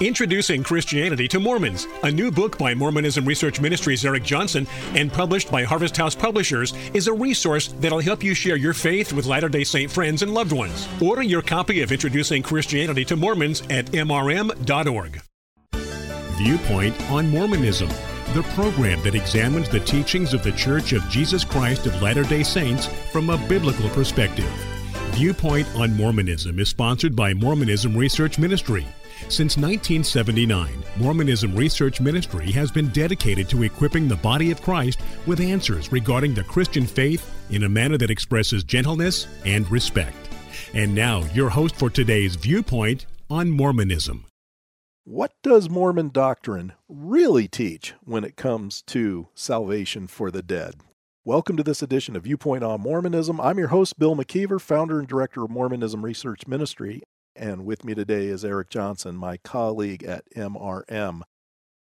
Introducing Christianity to Mormons, a new book by Mormonism Research Ministries' Eric Johnson and published by Harvest House Publishers, is a resource that'll help you share your faith with Latter day Saint friends and loved ones. Order your copy of Introducing Christianity to Mormons at mrm.org. Viewpoint on Mormonism, the program that examines the teachings of the Church of Jesus Christ of Latter day Saints from a biblical perspective. Viewpoint on Mormonism is sponsored by Mormonism Research Ministry. Since 1979, Mormonism Research Ministry has been dedicated to equipping the body of Christ with answers regarding the Christian faith in a manner that expresses gentleness and respect. And now, your host for today's Viewpoint on Mormonism. What does Mormon doctrine really teach when it comes to salvation for the dead? Welcome to this edition of Viewpoint on Mormonism. I'm your host, Bill McKeever, founder and director of Mormonism Research Ministry. And with me today is Eric Johnson, my colleague at MRM.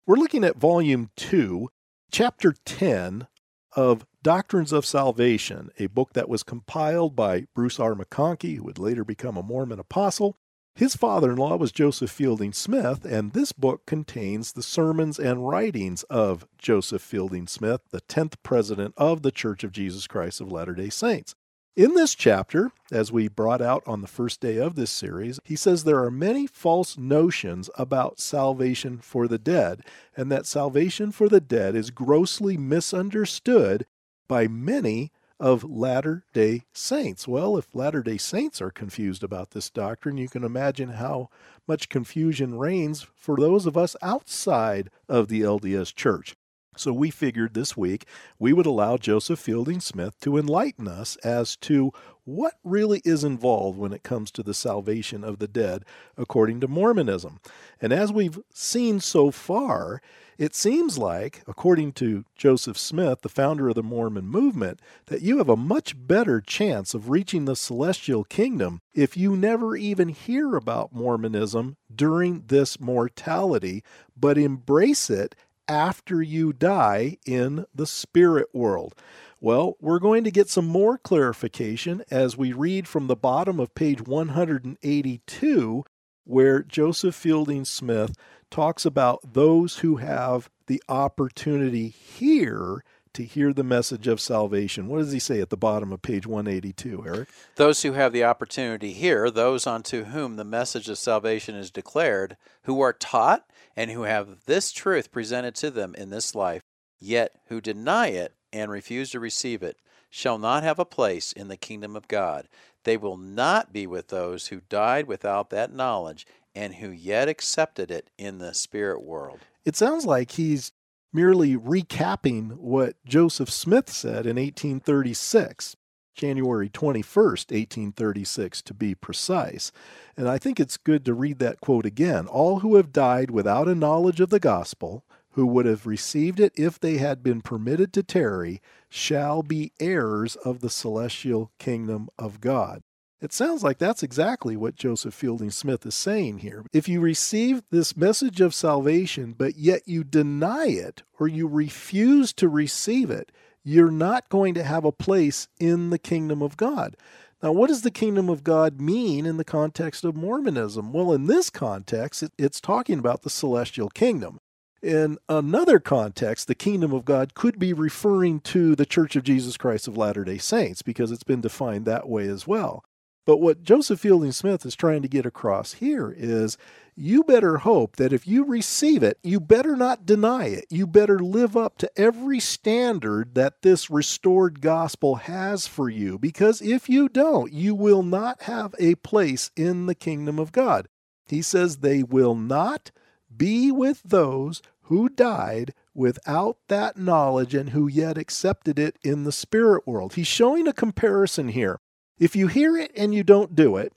We're looking at Volume 2, Chapter 10 of Doctrines of Salvation, a book that was compiled by Bruce R. McConkie, who would later become a Mormon apostle, his father in law was Joseph Fielding Smith, and this book contains the sermons and writings of Joseph Fielding Smith, the 10th president of the Church of Jesus Christ of Latter day Saints. In this chapter, as we brought out on the first day of this series, he says there are many false notions about salvation for the dead, and that salvation for the dead is grossly misunderstood by many of Latter day Saints. Well, if Latter day Saints are confused about this doctrine, you can imagine how much confusion reigns for those of us outside of the LDS Church. So we figured this week we would allow Joseph Fielding Smith to enlighten us as to what really is involved when it comes to the salvation of the dead according to Mormonism. And as we've seen so far, it seems like, according to Joseph Smith, the founder of the Mormon movement, that you have a much better chance of reaching the celestial kingdom if you never even hear about Mormonism during this mortality, but embrace it after you die in the spirit world. Well, we're going to get some more clarification as we read from the bottom of page 182, where Joseph Fielding Smith talks about those who have the opportunity here to hear the message of salvation. What does he say at the bottom of page 182, Eric? Those who have the opportunity here, those unto whom the message of salvation is declared, who are taught and who have this truth presented to them in this life, yet who deny it and refuse to receive it, shall not have a place in the kingdom of God. They will not be with those who died without that knowledge and who yet accepted it in the spirit world. It sounds like he's merely recapping what Joseph Smith said in 1836, January 21st, 1836, to be precise. And I think it's good to read that quote again. All who have died without a knowledge of the gospel, who would have received it if they had been permitted to tarry, shall be heirs of the celestial kingdom of God. It sounds like that's exactly what Joseph Fielding Smith is saying here. If you receive this message of salvation, but yet you deny it or you refuse to receive it, you're not going to have a place in the kingdom of God. Now, what does the kingdom of God mean in the context of Mormonism? Well, in this context, it's talking about the celestial kingdom. In another context, the kingdom of God could be referring to the Church of Jesus Christ of Latter day Saints because it's been defined that way as well. But what Joseph Fielding Smith is trying to get across here is you better hope that if you receive it, you better not deny it. You better live up to every standard that this restored gospel has for you, because if you don't, you will not have a place in the kingdom of God. He says they will not be with those who died without that knowledge and who yet accepted it in the spirit world. He's showing a comparison here. If you hear it and you don't do it,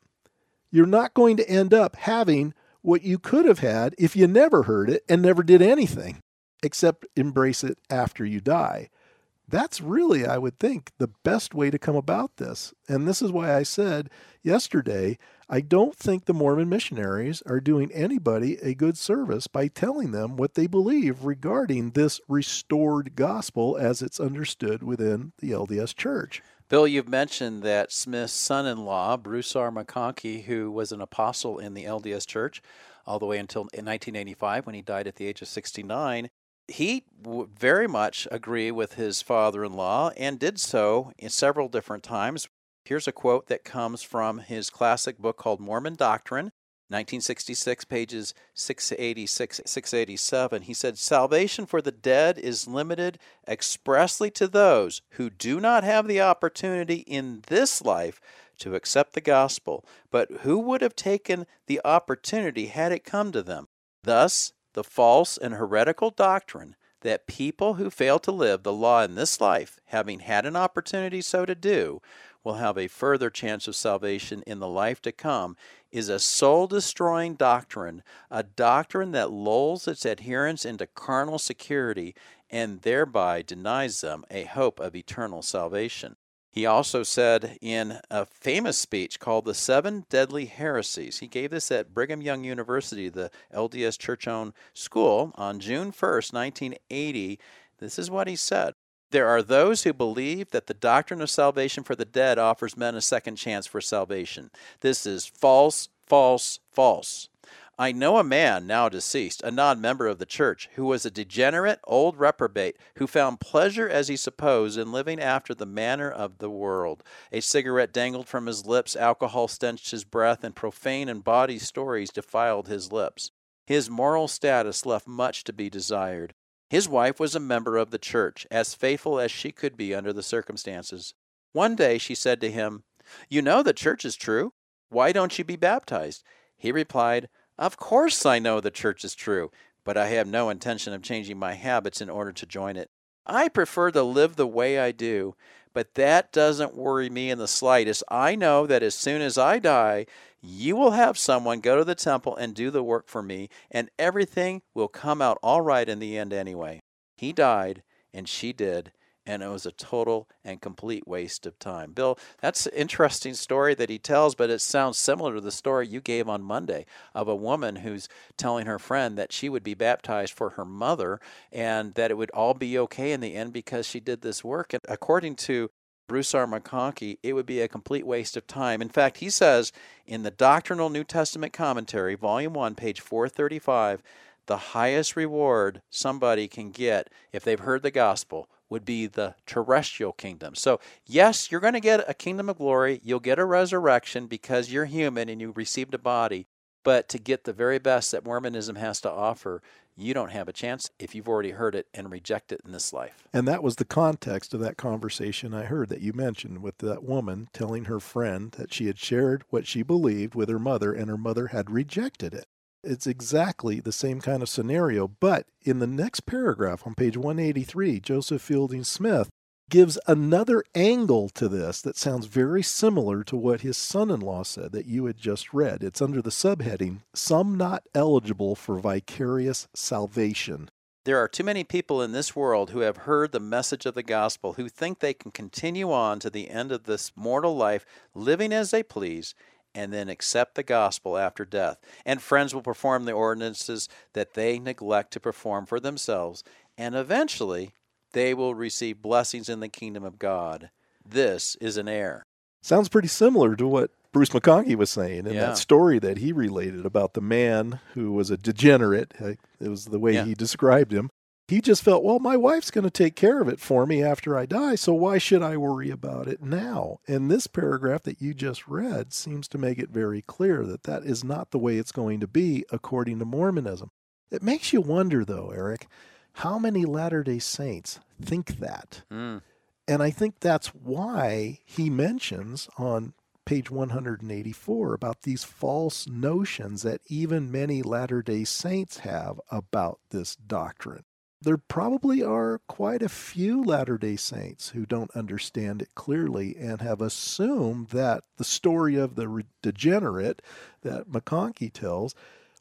you're not going to end up having what you could have had if you never heard it and never did anything except embrace it after you die. That's really, I would think, the best way to come about this. And this is why I said yesterday I don't think the Mormon missionaries are doing anybody a good service by telling them what they believe regarding this restored gospel as it's understood within the LDS Church. Bill, you've mentioned that Smith's son in law, Bruce R. McConkie, who was an apostle in the LDS Church, all the way until 1985 when he died at the age of 69. He very much agree with his father in law and did so in several different times. Here's a quote that comes from his classic book called Mormon Doctrine, 1966, pages 686 687. He said, Salvation for the dead is limited expressly to those who do not have the opportunity in this life to accept the gospel, but who would have taken the opportunity had it come to them. Thus, the false and heretical doctrine that people who fail to live the law in this life, having had an opportunity so to do, will have a further chance of salvation in the life to come is a soul destroying doctrine, a doctrine that lulls its adherents into carnal security and thereby denies them a hope of eternal salvation. He also said in a famous speech called The Seven Deadly Heresies, he gave this at Brigham Young University, the LDS church owned school, on June 1st, 1980. This is what he said there are those who believe that the doctrine of salvation for the dead offers men a second chance for salvation. This is false, false, false. I know a man, now deceased, a non member of the church, who was a degenerate old reprobate who found pleasure, as he supposed, in living after the manner of the world. A cigarette dangled from his lips, alcohol stenched his breath, and profane and bawdy stories defiled his lips. His moral status left much to be desired. His wife was a member of the church, as faithful as she could be under the circumstances. One day she said to him, You know the church is true. Why don't you be baptized? He replied, Of course I know the church is true, but I have no intention of changing my habits in order to join it. I prefer to live the way I do, but that doesn't worry me in the slightest. I know that as soon as I die, you will have someone go to the temple and do the work for me, and everything will come out all right in the end anyway. He died, and she did, and it was a total and complete waste of time. Bill, that's an interesting story that he tells, but it sounds similar to the story you gave on Monday of a woman who's telling her friend that she would be baptized for her mother and that it would all be okay in the end because she did this work. And according to Bruce R. McConkie, it would be a complete waste of time. In fact, he says in the Doctrinal New Testament Commentary, Volume 1, page 435, the highest reward somebody can get if they've heard the gospel would be the terrestrial kingdom. So, yes, you're going to get a kingdom of glory. You'll get a resurrection because you're human and you received a body. But to get the very best that Mormonism has to offer, you don't have a chance if you've already heard it and reject it in this life. And that was the context of that conversation I heard that you mentioned with that woman telling her friend that she had shared what she believed with her mother and her mother had rejected it. It's exactly the same kind of scenario, but in the next paragraph on page 183, Joseph Fielding Smith gives another angle to this that sounds very similar to what his son in law said that you had just read. It's under the subheading Some Not Eligible for Vicarious Salvation. There are too many people in this world who have heard the message of the gospel who think they can continue on to the end of this mortal life living as they please and then accept the gospel after death. And friends will perform the ordinances that they neglect to perform for themselves, and eventually they will receive blessings in the kingdom of God. This is an error. Sounds pretty similar to what Bruce McConkie was saying in yeah. that story that he related about the man who was a degenerate. It was the way yeah. he described him. He just felt, well, my wife's going to take care of it for me after I die, so why should I worry about it now? And this paragraph that you just read seems to make it very clear that that is not the way it's going to be according to Mormonism. It makes you wonder, though, Eric, how many Latter day Saints think that? Mm. And I think that's why he mentions on page 184 about these false notions that even many Latter day Saints have about this doctrine. There probably are quite a few Latter day Saints who don't understand it clearly and have assumed that the story of the degenerate that McConkie tells,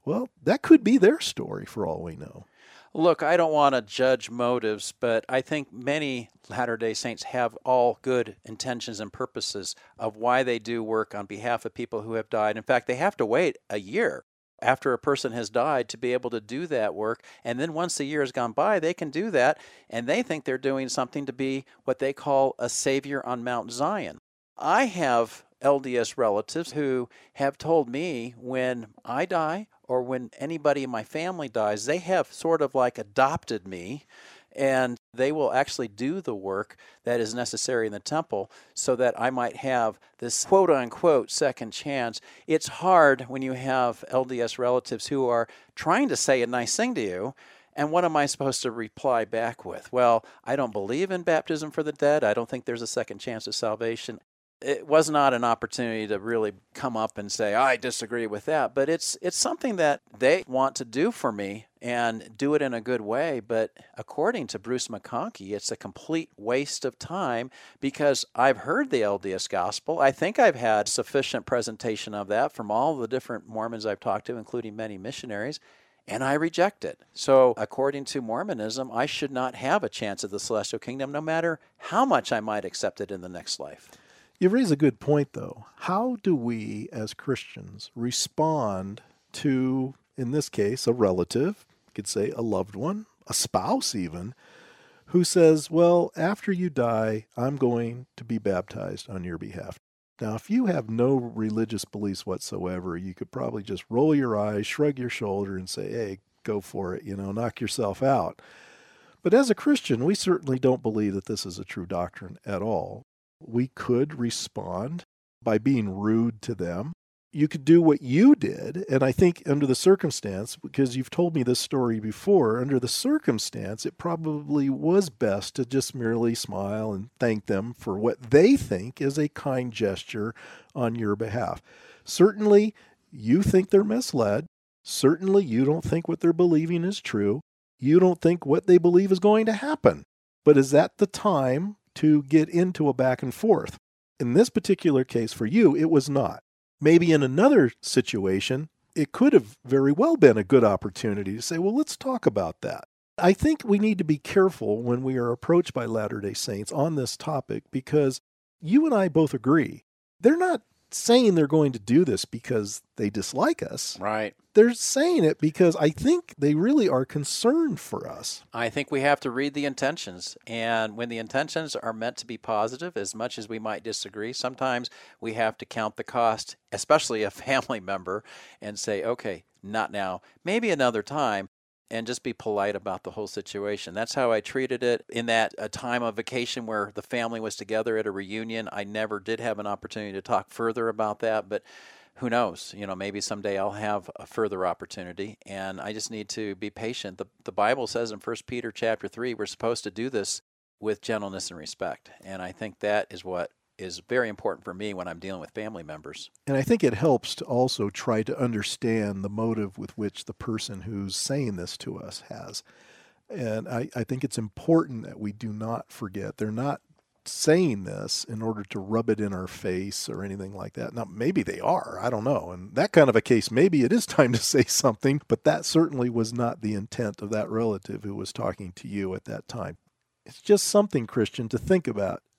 well, that could be their story for all we know. Look, I don't want to judge motives, but I think many Latter day Saints have all good intentions and purposes of why they do work on behalf of people who have died. In fact, they have to wait a year after a person has died to be able to do that work. And then once the year has gone by, they can do that, and they think they're doing something to be what they call a savior on Mount Zion. I have LDS relatives who have told me when I die, or when anybody in my family dies, they have sort of like adopted me and they will actually do the work that is necessary in the temple so that I might have this quote unquote second chance. It's hard when you have LDS relatives who are trying to say a nice thing to you. And what am I supposed to reply back with? Well, I don't believe in baptism for the dead. I don't think there's a second chance of salvation it was not an opportunity to really come up and say I disagree with that, but it's it's something that they want to do for me and do it in a good way. But according to Bruce McConkie, it's a complete waste of time because I've heard the LDS gospel. I think I've had sufficient presentation of that from all the different Mormons I've talked to, including many missionaries. And I reject it. So, according to Mormonism, I should not have a chance at the celestial kingdom, no matter how much I might accept it in the next life. You raise a good point, though. How do we as Christians respond to, in this case, a relative, could say a loved one, a spouse even, who says, Well, after you die, I'm going to be baptized on your behalf. Now, if you have no religious beliefs whatsoever, you could probably just roll your eyes, shrug your shoulder, and say, Hey, go for it, you know, knock yourself out. But as a Christian, we certainly don't believe that this is a true doctrine at all we could respond by being rude to them. You could do what you did. And I think, under the circumstance, because you've told me this story before, under the circumstance, it probably was best to just merely smile and thank them for what they think is a kind gesture on your behalf. Certainly, you think they're misled. Certainly, you don't think what they're believing is true. You don't think what they believe is going to happen. But is that the time to get into a back and forth. In this particular case for you, it was not. Maybe in another situation, it could have very well been a good opportunity to say, well, let's talk about that. I think we need to be careful when we are approached by Latter day Saints on this topic because you and I both agree they're not saying they're going to do this because they dislike us. Right. They're saying it because I think they really are concerned for us. I think we have to read the intentions. And when the intentions are meant to be positive, as much as we might disagree, sometimes we have to count the cost, especially a family member, and say, okay, not now, maybe another time and just be polite about the whole situation. That's how I treated it in that a time of vacation where the family was together at a reunion. I never did have an opportunity to talk further about that, but who knows? You know, maybe someday I'll have a further opportunity, and I just need to be patient. the The Bible says in First Peter chapter three, we're supposed to do this with gentleness and respect, and I think that is what is very important for me when I'm dealing with family members. And I think it helps to also try to understand the motive with which the person who's saying this to us has. And I, I think it's important that we do not forget they're not saying this in order to rub it in our face or anything like that. Now, maybe they are. I don't know. And that kind of a case, maybe it is time to say something, but that certainly was not the intent of that relative who was talking to you at that time. It's just something, Christian, to think about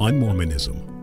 on Mormonism.